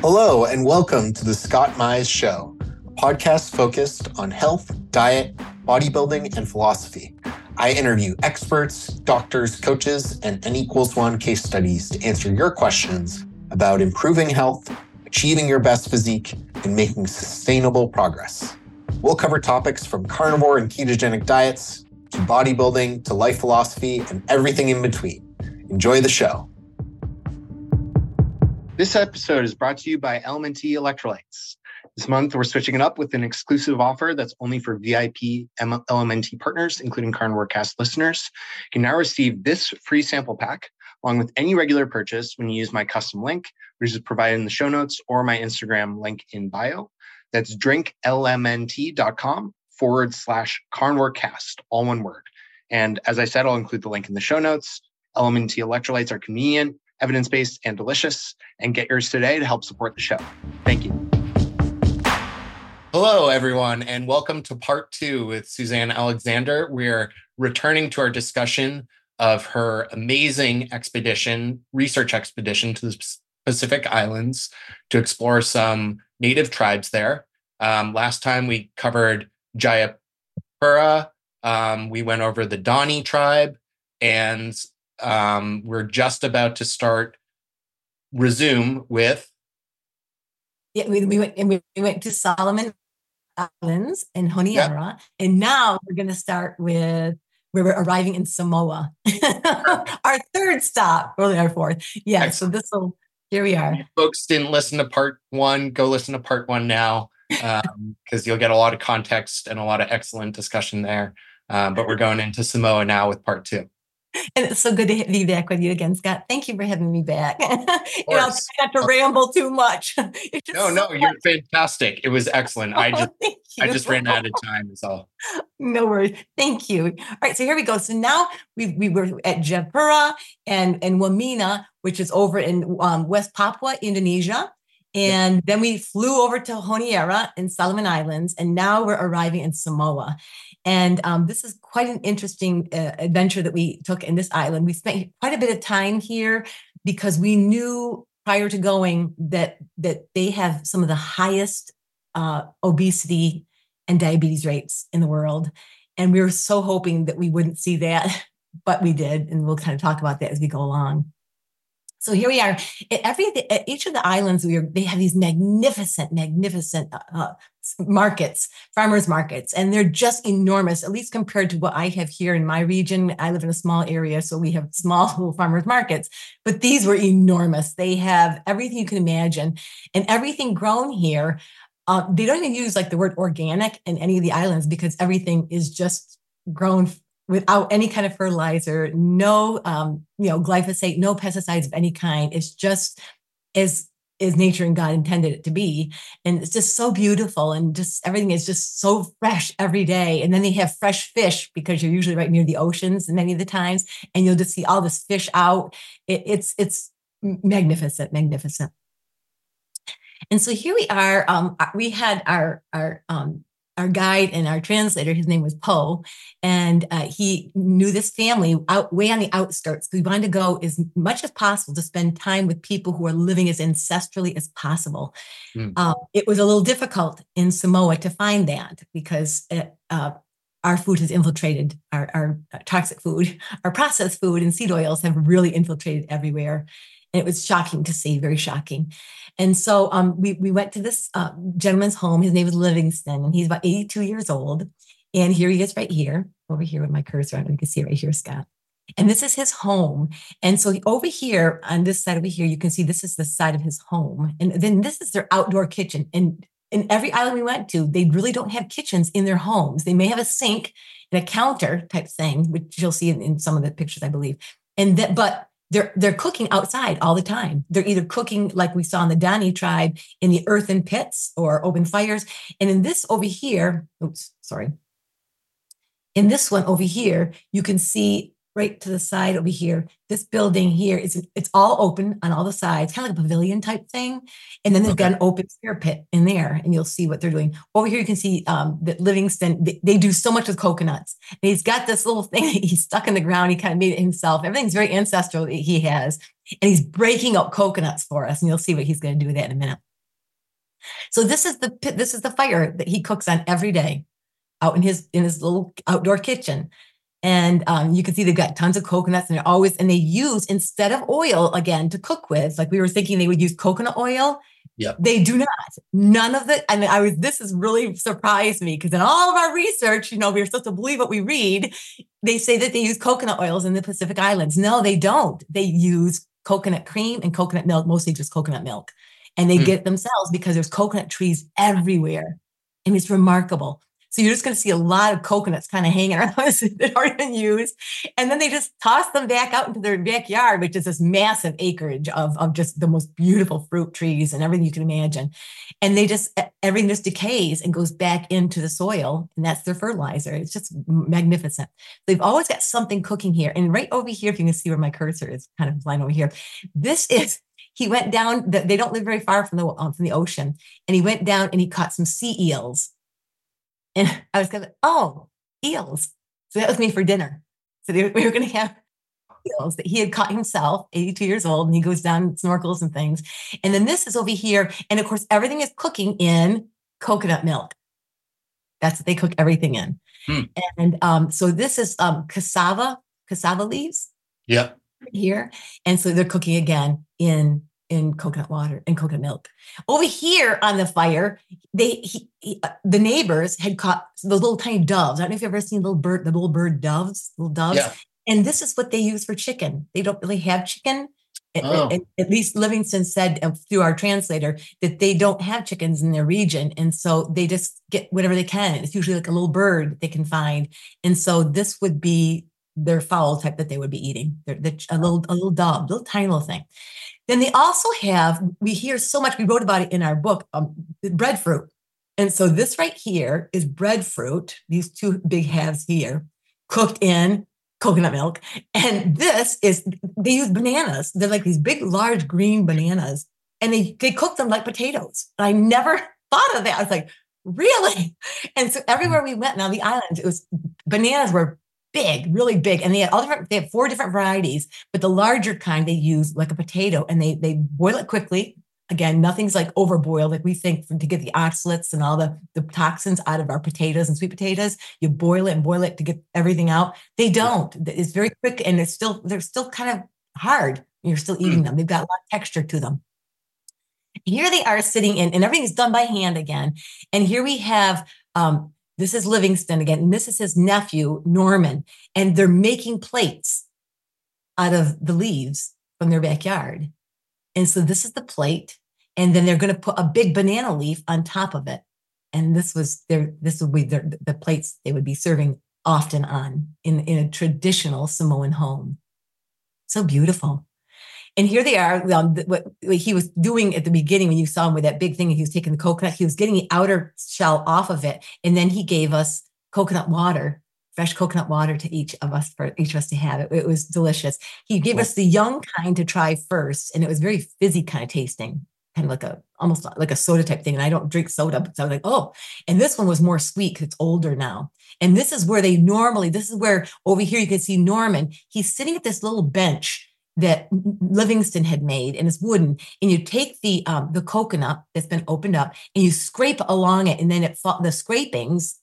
Hello, and welcome to the Scott Mize Show, a podcast focused on health, diet, bodybuilding, and philosophy. I interview experts, doctors, coaches, and N equals one case studies to answer your questions about improving health, achieving your best physique, and making sustainable progress. We'll cover topics from carnivore and ketogenic diets to bodybuilding to life philosophy and everything in between. Enjoy the show. This episode is brought to you by LMNT Electrolytes. This month, we're switching it up with an exclusive offer that's only for VIP LMNT partners, including Carnivore listeners. You can now receive this free sample pack along with any regular purchase when you use my custom link, which is provided in the show notes or my Instagram link in bio. That's drinklmnt.com forward slash carnivorecast, all one word. And as I said, I'll include the link in the show notes. LMNT electrolytes are convenient, evidence based, and delicious. And get yours today to help support the show. Thank you. Hello, everyone, and welcome to part two with Suzanne Alexander. We're returning to our discussion of her amazing expedition, research expedition to the Pacific Islands to explore some native tribes there. Um, last time we covered Jayapura. Um, we went over the Dani tribe, and um, we're just about to start resume with. Yeah, we, we went and we, we went to Solomon Islands and Honiara, yep. and now we're going to start with where we're arriving in Samoa, our third stop, really our fourth. Yeah, Excellent. so this will here we are. If folks didn't listen to part one, go listen to part one now because um, you'll get a lot of context and a lot of excellent discussion there. Um, but we're going into Samoa now with part two. And it's so good to be back with you again, Scott. Thank you for having me back. you know, I not to ramble too much. no, no, so you're much. fantastic. It was excellent. I just I just ran out of time, is all. No worries. Thank you. All right, so here we go. So now we we were at Jayapura and and Wamena, which is over in um, West Papua, Indonesia. And then we flew over to Honiara in Solomon Islands, and now we're arriving in Samoa. And um, this is quite an interesting uh, adventure that we took in this island. We spent quite a bit of time here because we knew prior to going that that they have some of the highest uh, obesity and diabetes rates in the world. And we were so hoping that we wouldn't see that, but we did. And we'll kind of talk about that as we go along. So here we are. At every at each of the islands, we are, they have these magnificent, magnificent uh, uh markets, farmers markets, and they're just enormous. At least compared to what I have here in my region. I live in a small area, so we have small little farmers markets. But these were enormous. They have everything you can imagine, and everything grown here. Uh, they don't even use like the word organic in any of the islands because everything is just grown without any kind of fertilizer, no, um, you know, glyphosate, no pesticides of any kind. It's just as as nature and God intended it to be, and it's just so beautiful, and just everything is just so fresh every day. And then they have fresh fish because you're usually right near the oceans many of the times, and you'll just see all this fish out. It, it's it's magnificent, magnificent. And so here we are. Um, we had our our um, our guide and our translator, his name was Poe, and uh, he knew this family out way on the outskirts. We wanted to go as much as possible to spend time with people who are living as ancestrally as possible. Mm. Uh, it was a little difficult in Samoa to find that because it, uh, our food has infiltrated our, our toxic food, our processed food and seed oils have really infiltrated everywhere. And it was shocking to see, very shocking. And so um, we, we went to this uh, gentleman's home. His name is Livingston, and he's about 82 years old. And here he is right here, over here with my cursor on. You can see right here, Scott. And this is his home. And so over here, on this side over here, you can see this is the side of his home. And then this is their outdoor kitchen. And in every island we went to, they really don't have kitchens in their homes. They may have a sink and a counter type thing, which you'll see in, in some of the pictures, I believe. And that, but they're they're cooking outside all the time. They're either cooking like we saw in the Dani tribe in the earthen pits or open fires. And in this over here, oops, sorry. In this one over here, you can see right to the side over here. This building here is it's all open on all the sides, kind of like a pavilion type thing. And then they've okay. got an open fire pit in there, and you'll see what they're doing. Over here, you can see um, that Livingston, they, they, do so much with coconuts. And he's got this little thing that he's stuck in the ground. He kind of made it himself. Everything's very ancestral that he has. And he's breaking up coconuts for us. And you'll see what he's going to do with that in a minute. So this is the pit- this is the fire that he cooks on every day, out in his in his little outdoor kitchen. And um, you can see they've got tons of coconuts, and they're always and they use instead of oil again to cook with. Like we were thinking, they would use coconut oil. Yep. They do not. None of the. And I was. This has really surprised me because in all of our research, you know, we are supposed to believe what we read. They say that they use coconut oils in the Pacific Islands. No, they don't. They use coconut cream and coconut milk, mostly just coconut milk, and they Hmm. get it themselves because there's coconut trees everywhere, and it's remarkable. So you're just going to see a lot of coconuts kind of hanging around that aren't been used. And then they just toss them back out into their backyard, which is this massive acreage of, of just the most beautiful fruit trees and everything you can imagine. And they just, everything just decays and goes back into the soil. And that's their fertilizer. It's just magnificent. They've always got something cooking here. And right over here, if you can see where my cursor is kind of flying over here, this is he went down. They don't live very far from the um, from the ocean, and he went down and he caught some sea eels. And I was of, oh, eels. So that was me for dinner. So they, we were going to have eels that he had caught himself, 82 years old, and he goes down and snorkels and things. And then this is over here. And of course, everything is cooking in coconut milk. That's what they cook everything in. Hmm. And um, so this is um, cassava, cassava leaves Yeah. here. And so they're cooking again in in coconut water and coconut milk. Over here on the fire, they he, he, uh, the neighbors had caught those little tiny doves. I don't know if you've ever seen little bird, the little bird doves, little doves. Yeah. And this is what they use for chicken. They don't really have chicken. At- Oh. At, at least Livingston said uh, through our translator that they don't have chickens in their region. And so they just get whatever they can. It's usually like a little bird they can find. And so this would be their fowl type that they would be eating. They're, they're a little a little dove, little tiny little thing. Then they also have, we hear so much, we wrote about it in our book, um, breadfruit. And so this right here is breadfruit, these two big halves here, cooked in coconut milk. And this is, they use bananas. They're like these big, large green bananas. And they, they cook them like potatoes. And I never thought of that. I was like, really? And so everywhere we went, now the islands, it was bananas were big, really big. And they had all different, they have four different varieties, but the larger kind they use like a potato and they they boil it quickly. Again, nothing's like overboiled like we think to get the oxalates and all the, the toxins out of our potatoes and sweet potatoes. You boil it and boil it to get everything out. They don't. It's very quick and it's still they're still kind of hard. You're still eating them. They've got a lot of texture to them. Here they are sitting in, and everything's done by hand again. And here we have um, this is Livingston again, and this is his nephew, Norman, and they're making plates out of the leaves from their backyard. And so this is the plate, and then they're going to put a big banana leaf on top of it. And this was their this would be their, the plates they would be serving often on in, in a traditional Samoan home. So beautiful. And here they are. Um, what, what he was doing at the beginning when you saw him with that big thing, and he was taking the coconut, he was getting the outer shell off of it. And then he gave us coconut water, fresh coconut water to each of us for each of us to have. It, it was delicious. He gave us the young kind to try first, and it was very fizzy kind of tasting, kind of like a almost like a soda type thing. And I don't drink soda, but so I was like, oh, and this one was more sweet because it's older now. And this is where they normally, this is where over here you can see Norman. He's sitting at this little bench that Livingston had made, and it's wooden. And you take the um, the coconut that's been opened up, and you scrape along it, and then it fa- the scrapings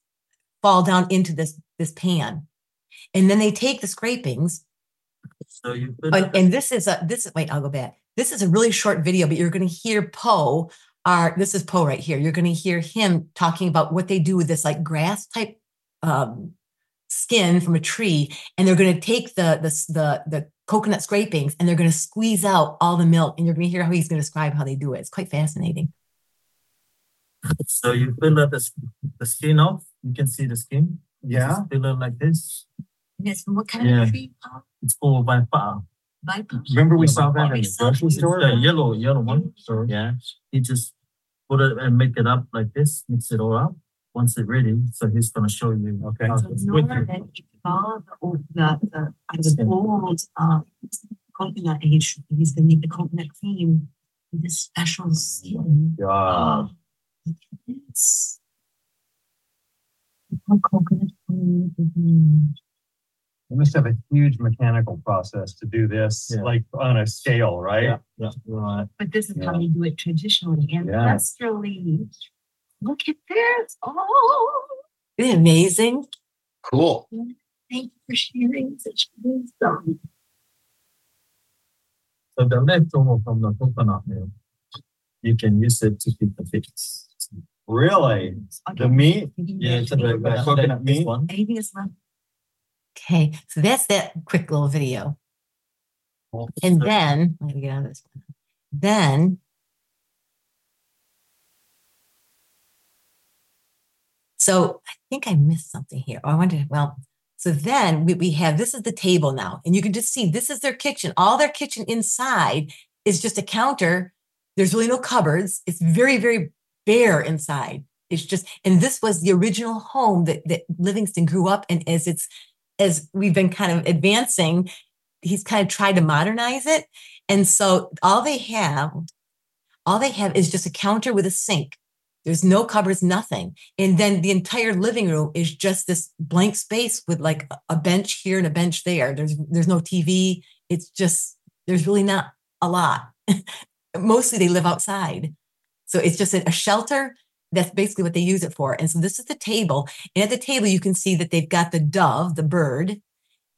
fall down into this this pan. And then they take the scrapings, So you and, and this is a this is wait, I'll go back. This is a really short video, but you're going to hear Poe. Our this is Poe right here. You're going to hear him talking about what they do with this like grass type um, skin from a tree, and they're going to take the the the the coconut scrapings and they're going to squeeze out all the milk, and you're going to hear how he's going to describe how they do it. It's quite fascinating. so you fill up the, the skin off. You can see the skin. Yeah. Just fill it like this. And it's from what kind Yeah. of tree? It's called by far. Viper. Remember we Yeah, saw that in the grocery store? The yellow, yellow one. So Yeah. he just put it and make it up like this. Mix it all up. Once it's ready, so he's gonna show you. Okay. So to switch it. Norman evolved the, old- the, the, out of the old, um, coconut, and he's, he's gonna make the coconut cream with this special skin. Yeah. Look at this. Coconut cream. You must have a huge mechanical process to do this, Yeah. like on a scale, right? Yeah, yeah, right. But this is how Yeah. they do it traditionally, Yeah. ancestrally. Look at this. Oh, Isn't it amazing? Cool. Thank you for sharing such wisdom. So the leftover from the coconut milk, you can use it to feed the fish. Really? The meat? Yeah, the- the coconut meat? one. Anything is left. Okay, so that's that quick little video. And then, let me get out of this one. Then, so I think I missed something here. Oh, I wanted, well, so then we, we have this is the table now, and you can just see this is their kitchen. All their kitchen inside is just a counter. There's really no cupboards. It's very, very bare inside. It's just, and this was the original home that, that Livingston grew up in as it's, as we've been kind of advancing, he's kind of tried to modernize it. And so all they have, all they have is just a counter with a sink. There's no cupboards, nothing. And then the entire living room is just this blank space with like a- bench here and a bench there. There's there's no TV. It's just there's really not a lot. Mostly they live outside. So it's just a, a shelter. That's basically what they use it for. And so this is the table. And at the table, you can see that they've got the dove, the bird,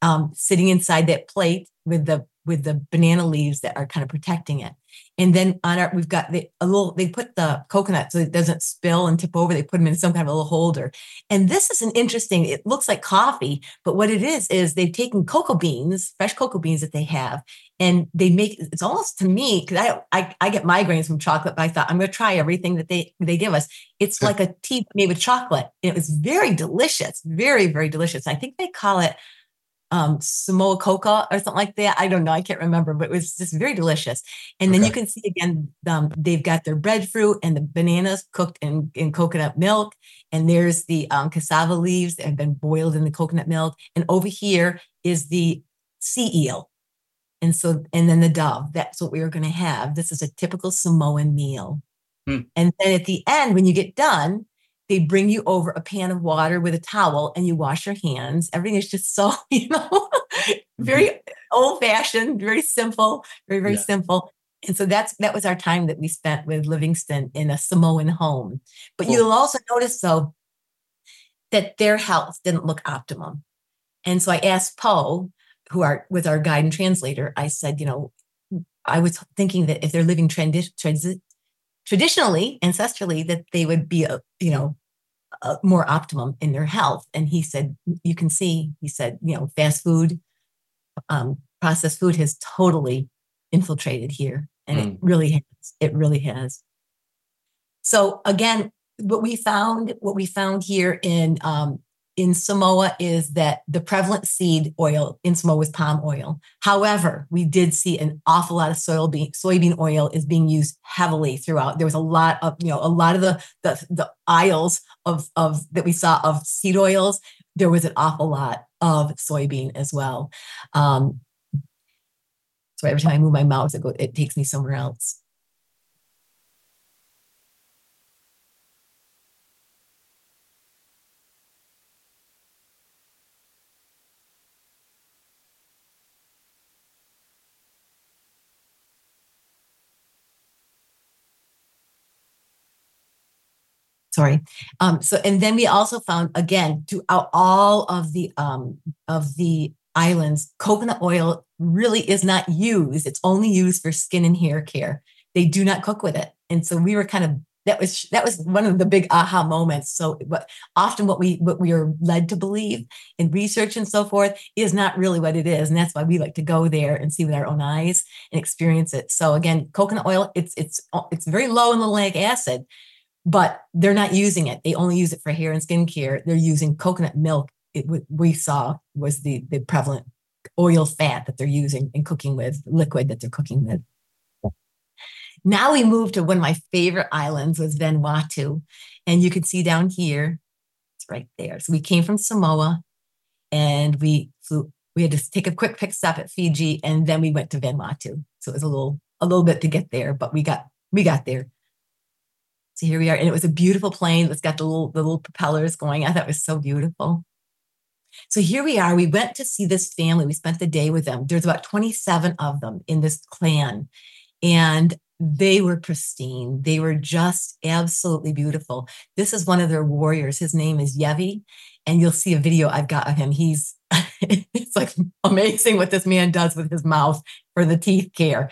um, sitting inside that plate with the with the banana leaves that are kind of protecting it. And then on our, we've got the, a little, they put the coconut so it doesn't spill and tip over. They put them in some kind of a little holder. And this is an interesting, it looks like coffee, but what it is, is they've taken cocoa beans, fresh cocoa beans that they have, and they make, it's almost to me, because I, I, I get migraines from chocolate, but I thought I'm going to try everything that they, they give us. It's like a tea made with chocolate. And it was very delicious, very, very delicious. I think they call it um Samoa coca or something like that. I don't know. I can't remember, but it was just very delicious. And then you can see again, um, they've got their breadfruit and the bananas cooked in, in coconut milk. And there's the um, cassava leaves that have been boiled in the coconut milk. And over here is the sea eel. And so, and then the dove. That's what we were going to have. This is a typical Samoan meal. Hmm. And then at the end, when you get done, they bring you over a pan of water with a towel and you wash your hands. Everything is just so, you know, very mm-hmm. old fashioned, very simple, very, very Yeah. simple. And so that's that was our time that we spent with Livingston in a Samoan home. But Cool. you'll also notice though that their health didn't look optimum. And so I asked Poe, who are was our guide and translator, I said, you know, I was thinking that if they're living tradi- transi- traditionally, ancestrally, that they would be, a, you know, a, more optimum in their health. And he said, you can see, he said, you know, fast food, um, processed food has totally infiltrated here. And it really has. It really has. So again, what we found, what we found here in um, in Samoa is that the prevalent seed oil in Samoa was palm oil. However, we did see an awful lot of soybean soybean oil is being used heavily throughout. There was a lot of you know a lot of the the, the aisles of of that we saw of seed oils. There was an awful lot of soybean as well. Um, so every time I move my mouse, it, go, it takes me somewhere else. Sorry. Um so and then we also found again throughout all of the um of the islands coconut oil really is not used. It's only used for skin and hair care. They do not cook with it. And so we were kind of that was that was one of the big aha moments. So what often what we what we are led to believe in research and so forth is not really what it is. And that's why we like to go there and see with our own eyes and experience it. So again coconut oil it's it's it's very low in linoleic acid but they're not using it. They only use it for hair and skincare. They're using coconut milk. It we saw was the the prevalent oil fat that they're using in cooking with liquid that they're cooking with. Now we move to one of my favorite islands was Vanuatu, and you can see down here, it's right there. So we came from Samoa, and we flew. We had to take a quick pit stop at Fiji, and then we went to Vanuatu. So it was a little a little bit to get there, but we got we got there. So here we are, and it was a beautiful plane that's got the little the little propellers going. I thought it was so beautiful. So here we are. We went to see this family. We spent the day with them. There's about 27 of them in this clan. And they were pristine. They were just absolutely beautiful. This is one of their warriors. His name is Yevi. And you'll see a video I've got of him. He's it's like amazing what this man does with his mouth for the teeth care.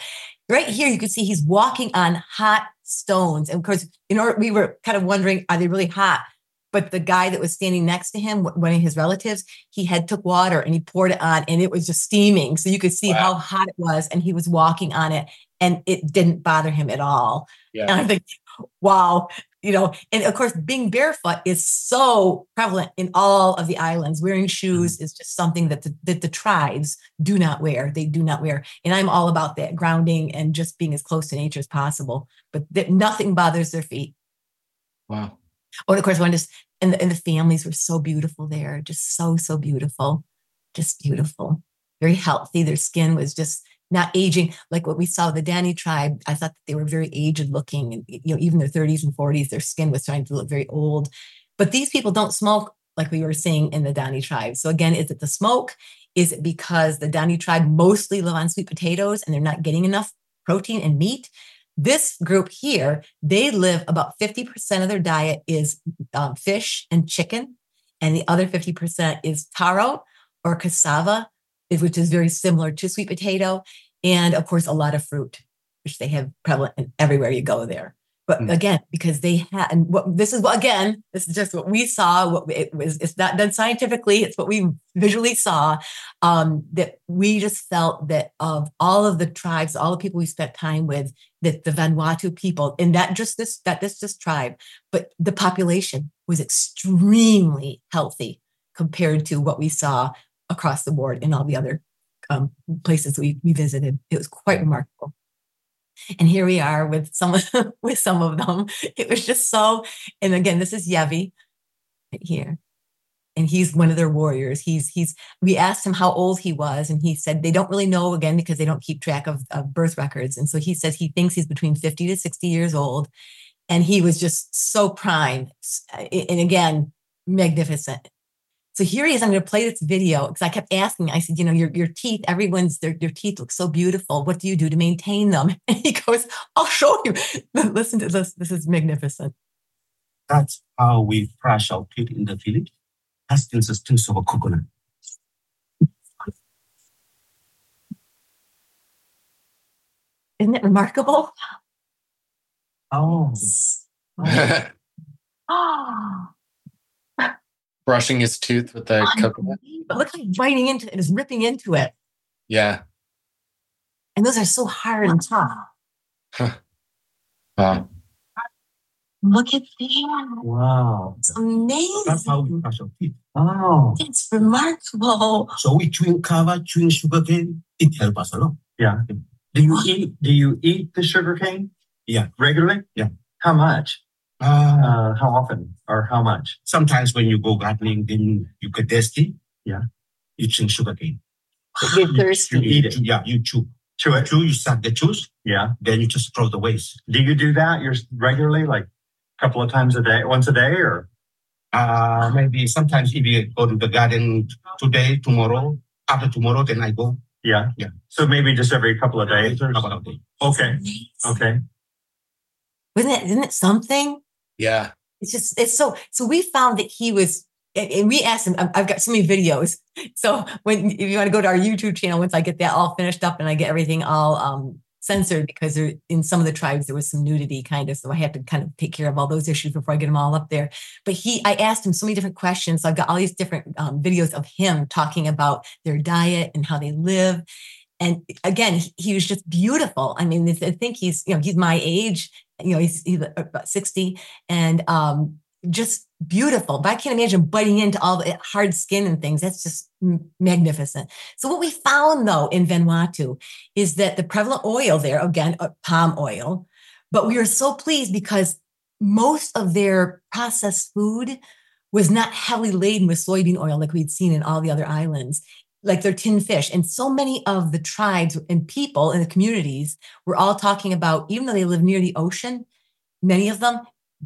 Right here, you can see he's walking on hot stones. And of course, you know, we were kind of wondering, are they really hot? But the guy that was standing next to him, one of his relatives, he had took water and he poured it on and it was just steaming. So you could see wow. how hot it was. And he was walking on it and it didn't bother him at all. Yeah. And I think, wow, you know, and of course, being barefoot is so prevalent in all of the islands. Wearing shoes mm-hmm. is just something that the, that the tribes do not wear. They do not wear. And I'm all about that grounding and just being as close to nature as possible, but that nothing bothers their feet. Wow. Oh, and of course, one just, and the, and the families were so beautiful there, just so, so beautiful, just beautiful, very healthy. Their skin was just, not aging like what we saw the Dani tribe. I thought that they were very aged looking, and you know, even their 30s and 40s, their skin was starting to look very old. But these people don't smoke like we were seeing in the Dani tribe. So again, is it the smoke? Is it because the Dani tribe mostly live on sweet potatoes and they're not getting enough protein and meat? This group here, they live about 50% of their diet is um, fish and chicken, and the other 50% is taro or cassava which is very similar to sweet potato, and of course, a lot of fruit, which they have prevalent everywhere you go there. But mm. again, because they had, and what this is what, again, this is just what we saw. What it was, it's not done scientifically. It's what we visually saw. Um, that we just felt that of all of the tribes, all the people we spent time with, that the Vanuatu people, and that just this that this just tribe, but the population was extremely healthy compared to what we saw across the board in all the other um, places we, we visited. It was quite remarkable. And here we are with some with some of them. It was just so. And again, this is Yevi right here, and he's one of their warriors. He's he's. We asked him how old he was, and he said they don't really know again because they don't keep track of, of birth records. And so he says he thinks he's between fifty to sixty years old, and he was just so prime. And again, magnificent. So here he is. I'm going to play this video because I kept asking. I said, you know, your, your teeth, everyone's, their, their teeth look so beautiful. What do you do to maintain them? And he goes, I'll show you. Listen to this. This is magnificent. That's how we brush our teeth in the village. That's the substance of a coconut. Isn't it remarkable? Oh. oh brushing his tooth with the coconut. But look like biting into it, is ripping into it. Yeah. And those are so hard and tough. Huh. Wow. Look at that. Wow. It's amazing. That's how we brush our teeth. Oh. It's remarkable. So we chewing kava, chewing sugar cane, it helps us a lot. Yeah. Do you eat do you eat the sugar cane? Yeah. Regularly? Yeah. How much? Uh, Uh, how often or how much? sometimes when you go gardening, then you get thirsty. Yeah. You drink sugar cane. You're You thirsty. eat it. Yeah, you chew. Chew it. Chew, you suck the juice, Yeah. then you just throw the waste. Do you do that? You're regularly, like a couple of times a day, once a day, or Uh, maybe sometimes if you go to the garden today, tomorrow, after tomorrow, then I go. yeah? Yeah. So maybe just every couple of days or Couple of days. Okay. Okay. Isn't it, isn't it something? Yeah. It's just, it's so, so we found that he was, and we asked him, I've got so many videos. So when, if you want to go to our YouTube channel, once I get that all finished up and I get everything all um, censored because there, in some of the tribes, there was some nudity kind of. So I have to kind of take care of all those issues before I get them all up there. But he, I asked him so many different questions. So I've got all these different um, videos of him talking about their diet and how they live. And again, he, he was just beautiful. I mean, I think he's, you know, he's my age, you know, he's, he's about 60 and um, just beautiful. But I can't imagine biting into all the hard skin and things. That's just magnificent. So what we found though in Vanuatu is that the prevalent oil there, again, uh, palm oil, but we were so pleased because most of their processed food was not heavily laden with soybean oil like we'd seen in all the other islands like their tin fish. And so many of the tribes and people in the communities were all talking about, even though they live near the ocean, many of them,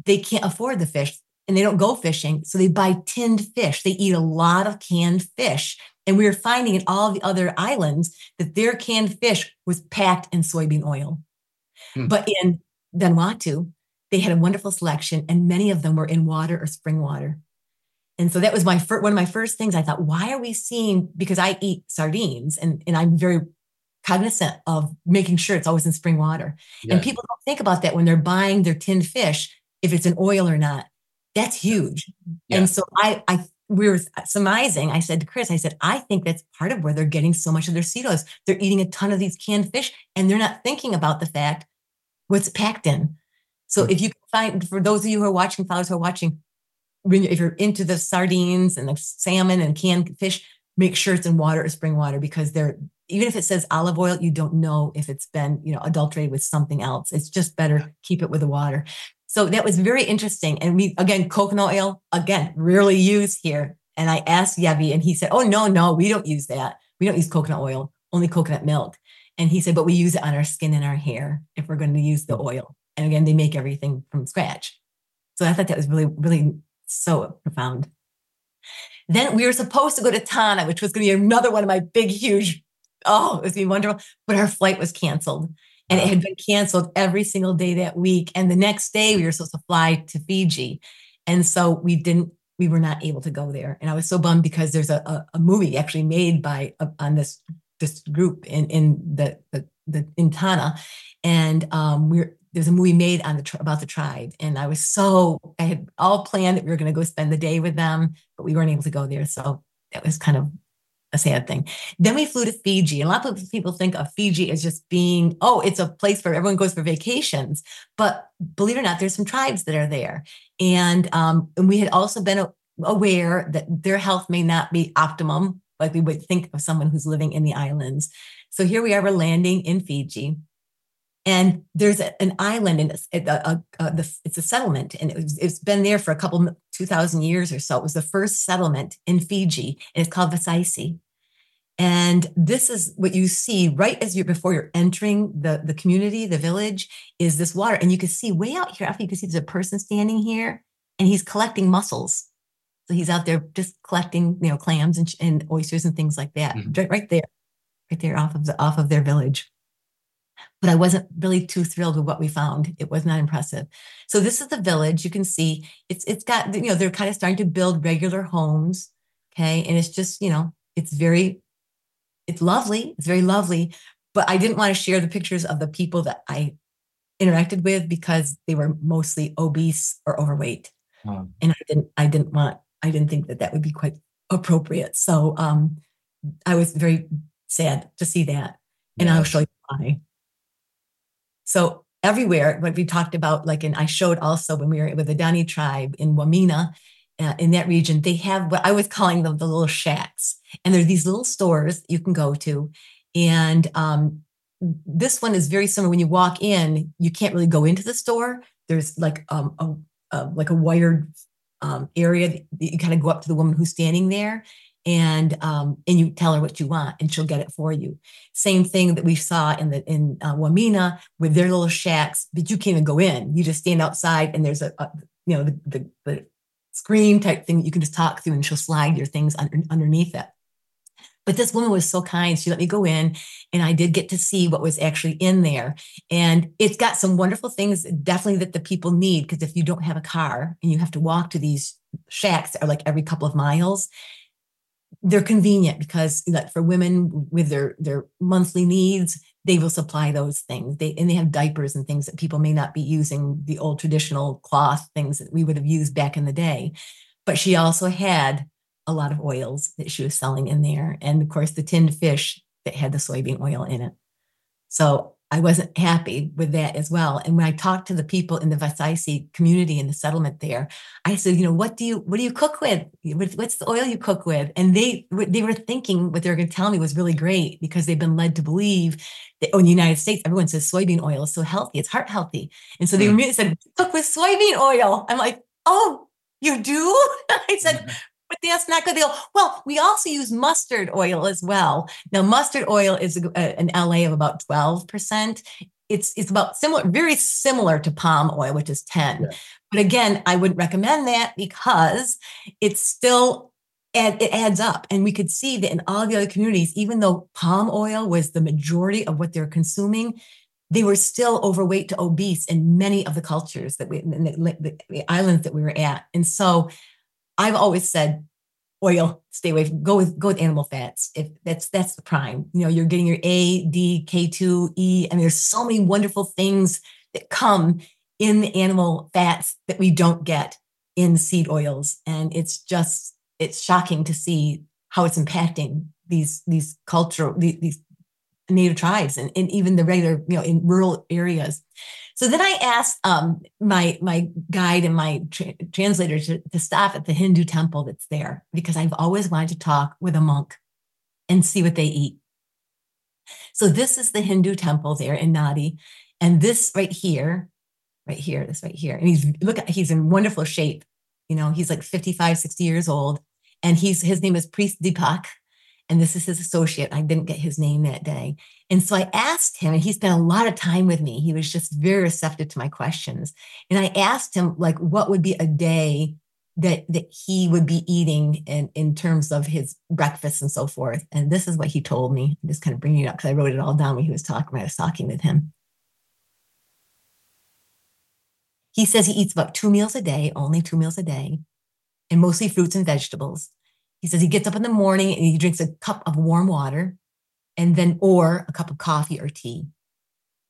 they can't afford the fish. and they don't go fishing. So they buy tinned fish. They eat a lot of canned fish. And we were finding in all the other islands that their canned fish was packed in soybean oil. Hmm. But in Vanuatu, they had a wonderful selection, and many of them were in water or spring water. And so that was my first, one of my first things. I thought, why are we seeing? Because I eat sardines, and and I'm very cognizant of making sure it's always in spring water. And people don't think about that when they're buying their tinned fish, if it's an oil or not. That's huge. Yeah. And so I, I, we were surmising. I said to Chris, I said, I think that's part of where they're getting so much of their seed oils. They're eating a ton of these canned fish, and they're not thinking about the fact what's packed in. So hmm. if you can find, for those of you who are watching, followers who are watching, when if you're into the sardines and the salmon and canned fish, make sure it's in water or spring water because they're even if it says olive oil, you don't know if it's been you know adulterated with something else. It's just better keep it with the water. So that was very interesting. And we again coconut oil again rarely used here. And I asked Yevi, and he said, "Oh no, no, we don't use that. We don't use coconut oil, only coconut milk." And he said, "But we use it on our skin and our hair if we're going to use the hmm. oil." And again, they make everything from scratch. So I thought that was really, really so profound. Then we were supposed to go to Tanna, which was going to be another one of my big, huge, oh, it was going to be wonderful. But our flight was canceled. And it had been canceled every single day that week. And the next day we were supposed to fly to Fiji. And so we didn't, we were not able to go there. And I was so bummed because there's a, a, a movie actually made by uh, on this this group in in the the, the in Tanna. And um we're there's a movie made on the about the tribe. And I was so I had all planned that we were going to go spend the day with them, but we weren't able to go there. So that was kind of a sad thing. Then we flew to Fiji. And a lot of people think of Fiji as just being, oh, it's a place where everyone goes for vacations. But believe it or not, there's some tribes that are there. And, um, and we had also been aware that their health may not be optimum, like we would think of someone who's living in the islands. So here we are, we're landing in Fiji. And there's a- an island, and it's, it, a, a, a, the, it's a settlement, and it was, it's been there for a couple, 2,000 years or so. It was the first settlement in Fiji, and it's called Viseisei. And this is what you see right as you're before you're entering the, the community, the village, is this water. And you can see way out here, after you can see there's a person standing here, and he's collecting mussels. So he's out there just collecting, you know, clams and, and oysters and things like that, Mhm. right, right there, right there off of the off of their village but I wasn't really too thrilled with what we found. It was not impressive. So this is the village. You can see it's it's got you know they're kind of starting to build regular homes, okay, and it's just you know it's very it's lovely. It's very lovely, but I didn't want to share the pictures of the people that I interacted with because they were mostly obese or overweight, Oh. and I didn't I didn't want I didn't think that that would be quite appropriate. So um, I was very sad to see that, and I'll show you why. So everywhere, what we talked about, like, and I showed also when we were with the Dani tribe in Wamena, uh, in that region, they have what I was calling them the little shacks, and there's these little stores you can go to, and um, this one is very similar. When you walk in, you can't really go into the store. There's like um, a, a like a wired um, area that you kind of go up to the woman who's standing there, and um, and you tell her what you want, and she'll get it for you. Same thing that we saw in the in uh, Wamena with their little shacks, but you can't even go in. You just stand outside, and there's a, a you know the, the the screen type thing that you can just talk through, and she'll slide your things under, underneath it. But this woman was so kind. She let me go in, and I did get to see what was actually in there. And it's got some wonderful things, definitely that the people need. Because if you don't have a car and you have to walk to these shacks, that are like every couple of miles, they're convenient because like for women with their their monthly needs they will supply those things. They and they have diapers and things that people may not be using the old traditional cloth things that we would have used back in the day. But she also had a lot of oils that she was selling in there and of course the tinned fish that had the soybean oil in it. So I wasn't happy with that as well. And when I talked to the people in the Viseisei community in the settlement there, I said, you know, what do you what do you cook with? What- What's the oil you cook with? And they they were thinking what they were going to tell me was really great because they've been led to believe that oh, in the United States, everyone says soybean oil is so healthy, it's heart healthy. And so they Mm. immediately said, cook with soybean oil. I'm like, oh, you do? I said, but that's not good. They go, well, we also use mustard oil as well. Now, mustard oil is a- a- an LA of about 12%. it's it's about similar, very similar to palm oil, which is 10. Yeah. But again, I wouldn't recommend that because it's still add, it adds up. And we could see that in all the other communities, even though palm oil was the majority of what they're consuming, they were still overweight to obese in many of the cultures that we in the, the islands that we were at. And so I've always said oil, stay away from go with go with animal fats. If that's that's the prime. You know, you're getting your A, D, K2, E, and there's so many wonderful things that come in the animal fats that we don't get in seed oils. And it's just it's shocking to see how it's impacting these these cultural these, these native tribes and, and even the regular you know in rural areas. So then i asked um, my my guide and my tra- translator to, to stop at the hindu temple that's there because i've always wanted to talk with a monk and see what they eat. So this is the hindu temple there in nadi. And this right here right here this right here. And he's look he's in wonderful shape. You know he's like 55 60 years old. And he's his name is priest deepak and this is his associate. I didn't get his name that day. And so I asked him, and he spent a lot of time with me. He was just very receptive to my questions. And I asked him, like, what would be a day that that he would be eating in, in terms of his breakfast and so forth. And this is what he told me. I'm just kind of bringing it up because I wrote it all down when he was talking, when I was talking with him. He says he eats about two meals a day, only two meals a day, and mostly fruits and vegetables. He says he gets up in the morning and he drinks a cup of warm water and then, or a cup of coffee or tea.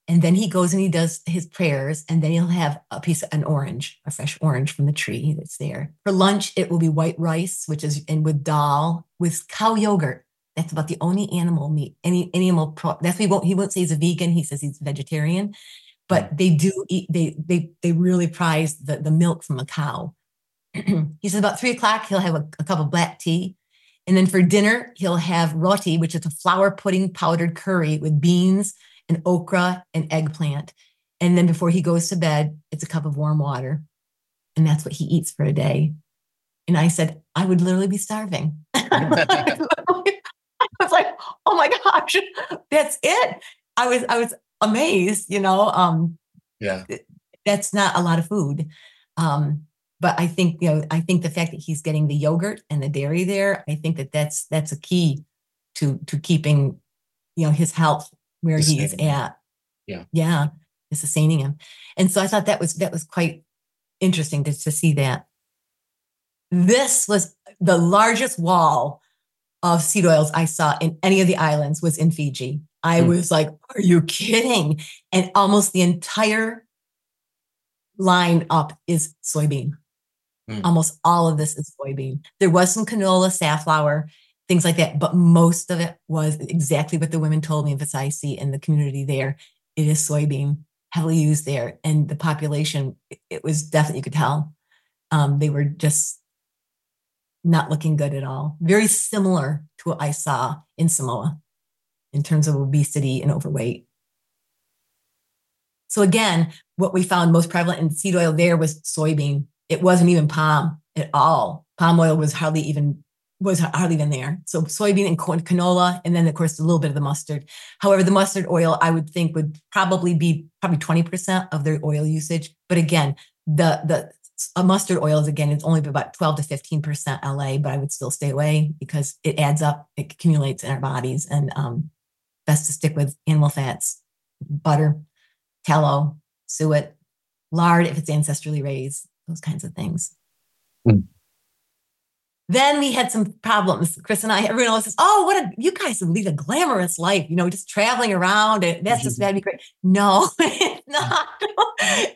And then he goes and he does his prayers and then he'll have a piece of an orange, a fresh orange from the tree that's there. For lunch, it will be white rice, which is, and with dal, with cow yogurt. That's about the only animal meat, any animal. Pro, that's he won't. He won't say he's a vegan. He says he's vegetarian, but mm. they do eat. They they they really prize the the milk from a cow. he says about three o'clock, he'll have a, a, cup of black tea. And then for dinner, he'll have roti, which is a flour pudding powdered curry with beans and okra and eggplant. And then before he goes to bed, it's a cup of warm water. And that's what he eats for a day. And I said, I would literally be starving. I was like, oh my gosh, that's it. I was, I was amazed, you know. Um, yeah. That's not a lot of food. Um, but I think you know I think the fact that he's getting the yogurt and the dairy there, I think that that's that's a key to to keeping you know his health where he's at. Yeah, yeah, sustaining him. And so I thought that was that was quite interesting to, to see that. This was the largest wall of seed oils I saw in any of the islands was in Fiji. I mm. was like, are you kidding? And almost the entire line up is soybean. Mm. Almost all of this is soybean. There was some canola, safflower, things like that, but most of it was exactly what the women told me if I see in the community there. It is soybean, heavily used there. And the population, it was definitely, you could tell, um, they were just not looking good at all. Very similar to what I saw in Samoa in terms of obesity and overweight. So again, what we found most prevalent in seed oil there was soybean it wasn't even palm at all. Palm oil was hardly even was hardly even there. So soybean and canola, and then of course a little bit of the mustard. However, the mustard oil I would think would probably be probably 20% of their oil usage. But again, the the a mustard oil is again it's only about 12 to 15% LA, but I would still stay away because it adds up, it accumulates in our bodies, and um, best to stick with animal fats, butter, tallow, suet, lard if it's ancestrally raised, those kinds of things. Mm. Then we had some problems. Chris and I, everyone else says, Oh, what a, you guys lead a glamorous life, you know, just traveling around. And that's just that'd be great. No, it's not.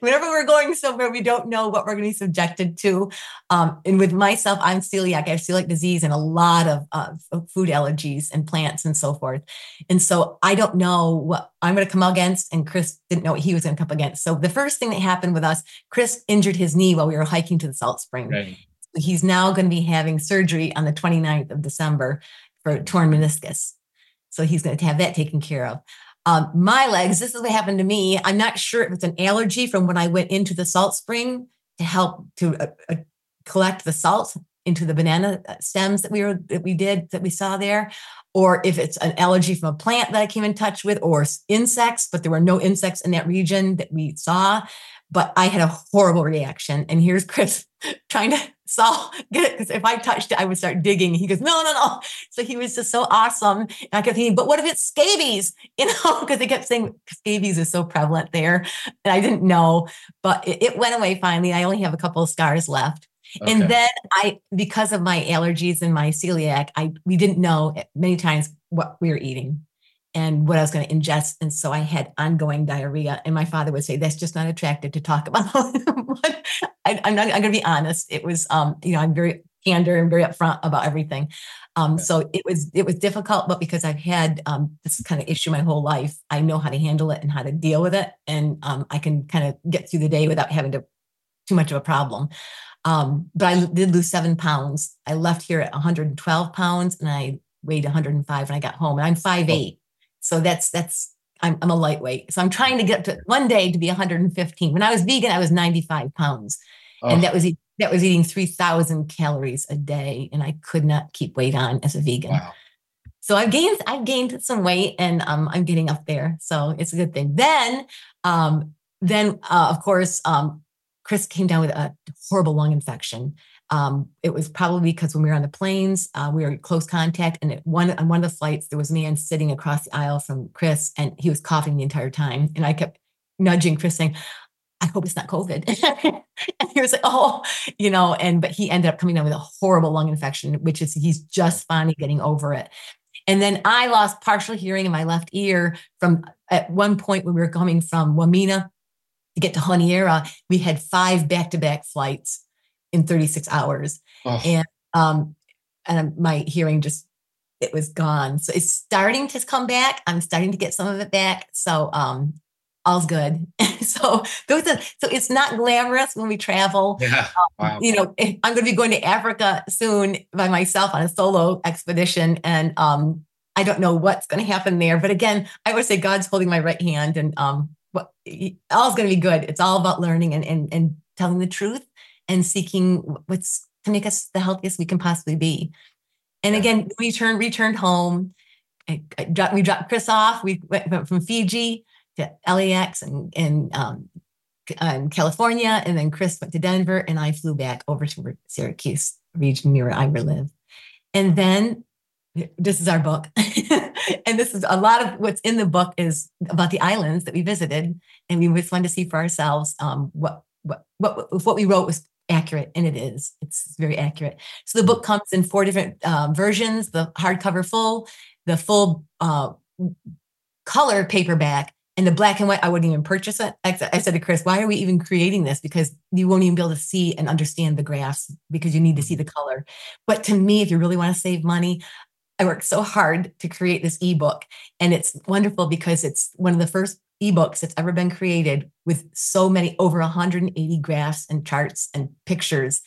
Whenever we're going somewhere, we don't know what we're going to be subjected to. Um, and with myself, I'm celiac. I have celiac disease and a lot of uh, food allergies and plants and so forth. And so I don't know what I'm going to come against. And Chris didn't know what he was going to come up against. So the first thing that happened with us, Chris injured his knee while we were hiking to the salt spring. Right he's now going to be having surgery on the 29th of December for torn meniscus. So he's going to have that taken care of. Um, my legs, this is what happened to me. I'm not sure if it's an allergy from when I went into the salt spring to help to uh, uh, collect the salt. into the banana uh, stems that we were that we did that we saw there, or if it's an allergy from a plant that I came in touch with, or insects, but there were no insects in that region that we saw. But I had a horrible reaction. And here's Chris trying to solve get it because if I touched it, I would start digging. He goes, no, no, no. So he was just so awesome. And I kept thinking, but what if it's scabies? You know, because they kept saying scabies is so prevalent there. And I didn't know, but it, it went away finally. I only have a couple of scars left. Okay. And then I, because of my allergies and my celiac, I we didn't know many times what we were eating and what I was going to ingest. And so I had ongoing diarrhea. And my father would say, that's just not attractive to talk about. but I, I'm not, I'm going to be honest. It was, um, you know, I'm very candor and very upfront about everything. Um, so it was, it was difficult, but because I've had um, this kind of issue my whole life, I know how to handle it and how to deal with it. And um, I can kind of get through the day without having to, too much of a problem. Um, but I did lose seven pounds. I left here at 112 pounds and I weighed 105 when I got home. And I'm 5'8. So that's that's I'm, I'm a lightweight. So I'm trying to get to one day to be 115. When I was vegan, I was 95 pounds. Oh, And that was that was eating 3,000 calories a day. And I could not keep weight on as a vegan. wow. So I've gained I've gained some weight and um, I'm getting up there. So it's a good thing. Then um, then uh, of course um, Chris came down with a horrible lung infection. Um, it was probably because when we were on the planes, uh, we were in close contact, and one on one of the flights, there was a man sitting across the aisle from Chris, and he was coughing the entire time. And I kept nudging Chris, saying, "I hope it's not COVID." and he was like, "Oh, you know." And but he ended up coming down with a horrible lung infection, which is he's just finally getting over it. And then I lost partial hearing in my left ear from at one point when we were coming from Wamena to get to Honiara, we had five back-to-back flights in 36 hours. Oh, And um, and my hearing just it was gone. So it's starting to come back. I'm starting to get some of it back. So um all's good. so those are so it's not glamorous when we travel yeah. Wow. you know, eh, I'm going to be going to Africa soon by myself on a solo expedition, and um, I don't know what's going to happen there. But again, I would say God's holding my right hand, and um, what all's going to be good. It's all about learning and and and telling the truth and seeking what's to make us the healthiest we can possibly be. And Yeah. again, we turned returned home. I, I dropped, we dropped Chris off. We went, went from Fiji to LAX and and um, uh, in California, and then Chris went to Denver, and I flew back over to Syracuse region near where I live. And then this is our book, and this is a lot of what's in the book is about the islands that we visited, and we just wanted to see for ourselves um, what what what what we wrote was accurate, and it is. It's very accurate. So the book comes in four different uh, versions: the hardcover full, the full uh, color paperback, and the black and white, I wouldn't even purchase it. I said I said to Chris, why are we even creating this? Because you won't even be able to see and understand the graphs because you need to see the color. But to me, if you really want to save money, I worked so hard to create this ebook. And it's wonderful because it's one of the first ebooks that's ever been created with so many over 180 graphs and charts and pictures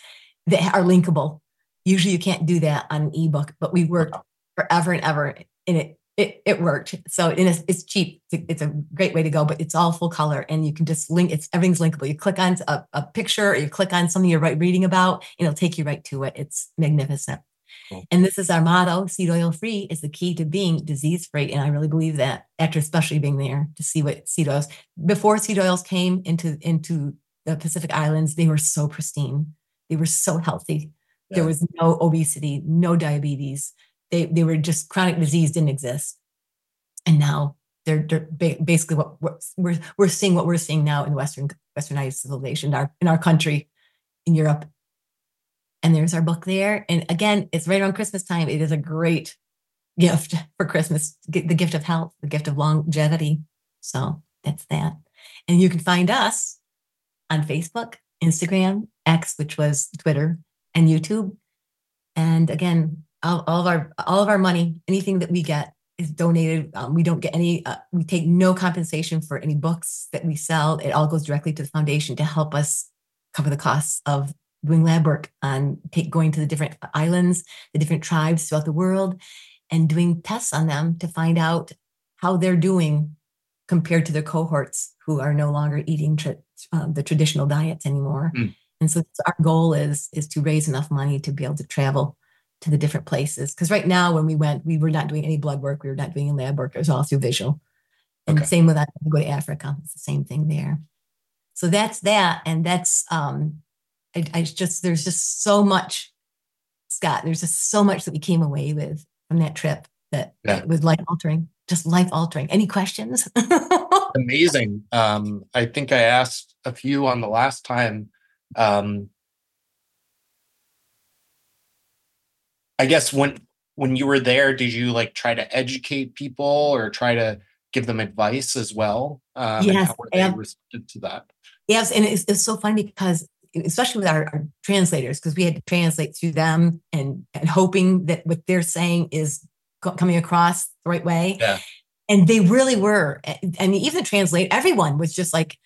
that are linkable. Usually you can't do that on an ebook, but we worked forever and ever and it it, it worked. So it's, it's cheap. It's a, it's a great way to go, but it's all full color and you can just link it's everything's linkable. You click on a, a picture or you click on something you're right reading about, and it'll take you right to it. It's magnificent. And this is our motto: seed oil free is the key to being disease free. And I really believe that after especially being there to see what seed oils before seed oils came into into the Pacific Islands, they were so pristine. They were so healthy. There was no obesity, no diabetes. They they were just chronic disease didn't exist. And now they're, they're basically what what we're we're seeing what we're seeing now in Western Westernized civilization, in our in our country, in Europe. And there's our book there. And again, it's right around Christmas time. It is a great gift for Christmas the gift of health, the gift of longevity. So that's that. And you can find us on Facebook, Instagram, X, which was Twitter, and YouTube. And again, all, all of our all of our money, anything that we get is donated. Um, we don't get any. Uh, we take no compensation for any books that we sell. It all goes directly to the foundation to help us cover the costs of doing lab work on take, going to the different islands, the different tribes throughout the world, and doing tests on them to find out how they're doing compared to their cohorts who are no longer eating tra- um, the traditional diets anymore. Mm. And so our goal is is to raise enough money to be able to travel to the different places. Because right now, when we went, we were not doing any blood work. We were not doing any lab work. It was all through visual. And Okay. same with that. Go to Africa. It's the same thing there. So that's that. And that's um I, I just there's just so much, Scott. There's just so much that we came away with from that trip that Yeah. was life altering. Just life altering. Any questions? Amazing. Um, I think I asked a few on the last time. Um, I guess when when you were there, did you like try to educate people or try to give them advice as well? Um, and Yes, how were they ab- receptive to that? Yes, and it's, it's so funny because especially with our, our translators, because we had to translate through them and, and hoping that what they're saying is co- coming across the right way. Yeah. And they really were. And even the translate, everyone was just like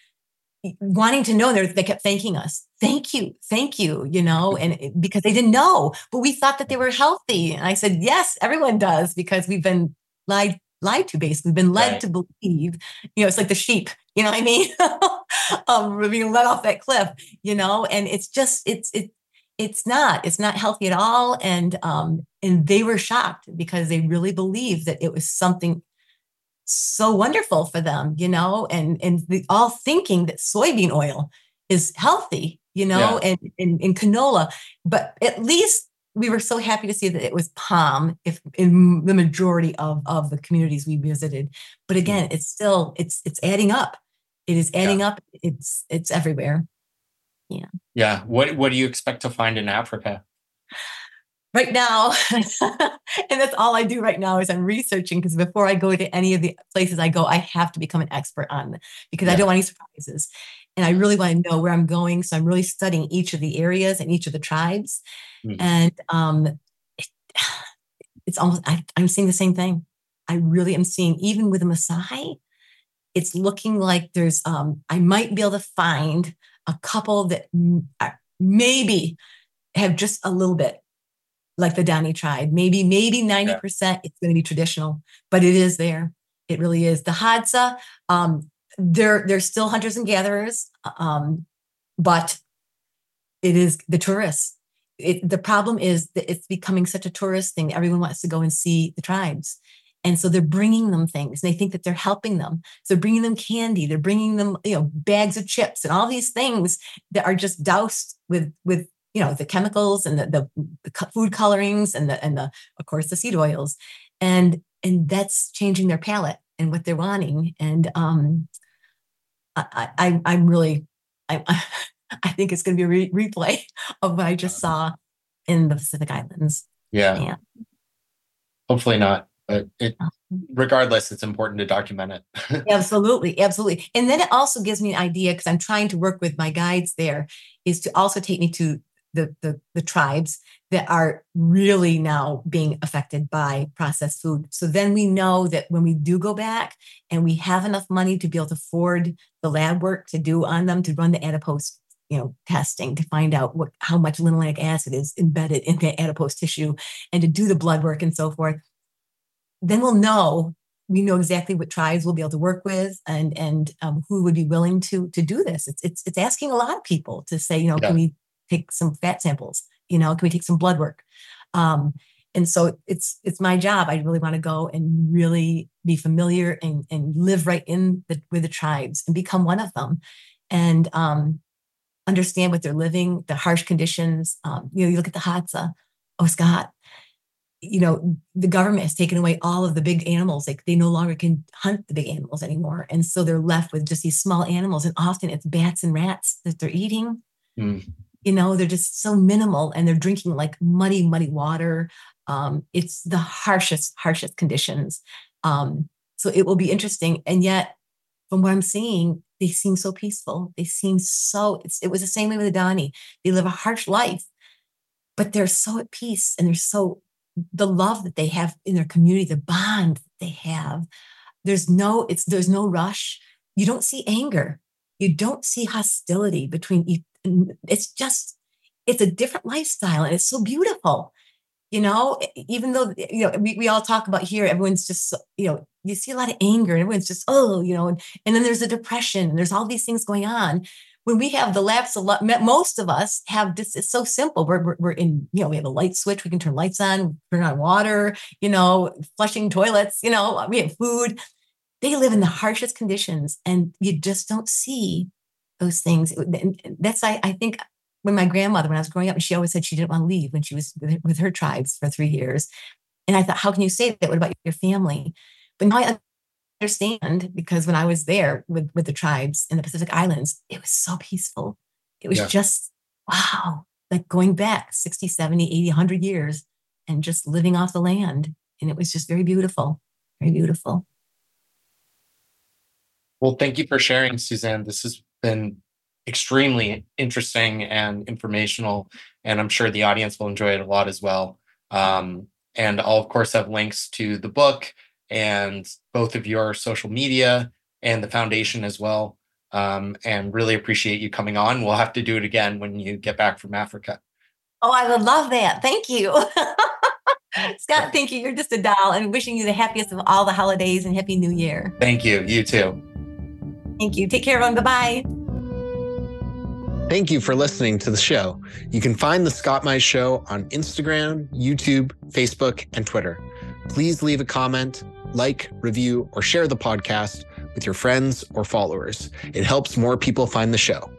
wanting to know. They they kept thanking us. Thank you, thank you. You know, mm-hmm. and it- because they didn't know, but we thought that they were healthy. And I said, yes, everyone does because we've been lied lied to. Basically, we've been led Right. to believe. You know, it's like the sheep. You know what I mean? um, being let off that cliff. You know, and it's just it's it it's not it's not healthy at all. And um and they were shocked because they really believed that it was something so wonderful for them, you know, and and the, all thinking that soybean oil is healthy, you know, and, and and canola, but at least we were so happy to see that it was palm if in the majority of of the communities we visited. But again it's still it's it's adding up it is adding up it's it's everywhere Yeah. Yeah. What What do you expect to find in Africa? right now and that's all i do right now is i'm researching because before i go to any of the places i go i have to become an expert on because i don't want any surprises and i really want to know where i'm going so i'm really studying each of the areas and each of the tribes Mhm. and um it, it's almost I, i'm seeing the same thing i really am seeing even with the Maasai, it's looking like there's um i might be able to find a couple that m- maybe have just a little bit like the Dani tribe. Maybe, maybe 90% it's going to be traditional, but it is there. It really is. The Hadza, um, they're they're still hunters and gatherers, um, but it is the tourists. It, the problem is that it's becoming such a tourist thing. Everyone wants to go and see the tribes. And so they're bringing them things and they think that they're helping them. So they're bringing them candy, they're bringing them, you know, bags of chips and all these things that are just doused with, with, you know, the chemicals and the, the, the food colorings and the, and the, of course, the seed oils. And, and that's changing their palate and what they're wanting. And, um, I, I, I'm really, I, I think it's going to be a re- replay of what I just saw in the Pacific Islands. Yeah. Yeah. Hopefully not. But it, regardless, it's important to document it. absolutely absolutely. And then it also gives me an idea because i'm trying to work with my guides there is to also take me to the, the the tribes that are really now being affected by processed food. So then we know that when we do go back and we have enough money to be able to afford the lab work to do on them to run the adipose you know testing to find out what how much linoleic acid is embedded in the adipose tissue and to do the blood work and so forth then we'll know. We know exactly what tribes we'll be able to work with and and um, who would be willing to to do this. It's it's it's asking a lot of people to say you know Yeah. can we take some fat samples? You know can we take some blood work? Um and so it's it's my job. I really want to go and really be familiar and and live right in the with the tribes and become one of them and um understand what they're living the harsh conditions. Um you know you look at the hadza. Oh scott you know the government has taken away all of the big animals like they no longer can hunt the big animals anymore. And so they're left with just these small animals and often it's bats and rats that they're eating. Mm. you know they're just so minimal and they're drinking like muddy muddy water. Um, it's the harshest harshest conditions. Um, so it will be interesting and yet from what i'm seeing they seem so peaceful. They seem so it's, it was the same way with the Dani. they live a harsh life but they're so at peace and they're so the love that they have in their community the bond that they have there's no it's there's no rush. You don't see anger. You don't see hostility between each it's just it's a different lifestyle and it's so beautiful. You know even though you know we, we all talk about here everyone's just you know you see a lot of anger and everyone's just oh you know and, and then there's a depression and there's all these things going on when we have the lapse, lot, most of us have this. It's so simple. We're, we're, in, you know, we have a light switch. We can turn lights on, turn on water, you know, flushing toilets, you know, we have food. They live in the harshest conditions and you just don't see those things. That's, I, I think when my grandmother, when I was growing up, she always said she didn't want to leave when she was with her tribes for three years. And I thought, how can you say that? What about your family? But now I understand because when I was there with, with the tribes in the Pacific Islands, it was so peaceful. It was yeah. just, wow, like going back 60, 70, 80, 100 years and just living off the land. And it was just very beautiful, very beautiful. Well, thank you for sharing, Suzanne. This has been extremely interesting and informational, and I'm sure the audience will enjoy it a lot as well. Um, and I'll, of course, have links to the book and both of your social media and the foundation as well. Um, and really appreciate you coming on. We'll have to do it again when you get back from Africa. Oh, I would love that. Thank you. Scott, thank you. You're just a doll and wishing you the happiest of all the holidays and Happy New Year. Thank you. You too. Thank you. Take care, everyone. Bye bye. Thank you for listening to the show. You can find The Scott Mize Show on Instagram, YouTube, Facebook, and Twitter. Please leave a comment like, review, or share the podcast with your friends or followers. It helps more people find the show.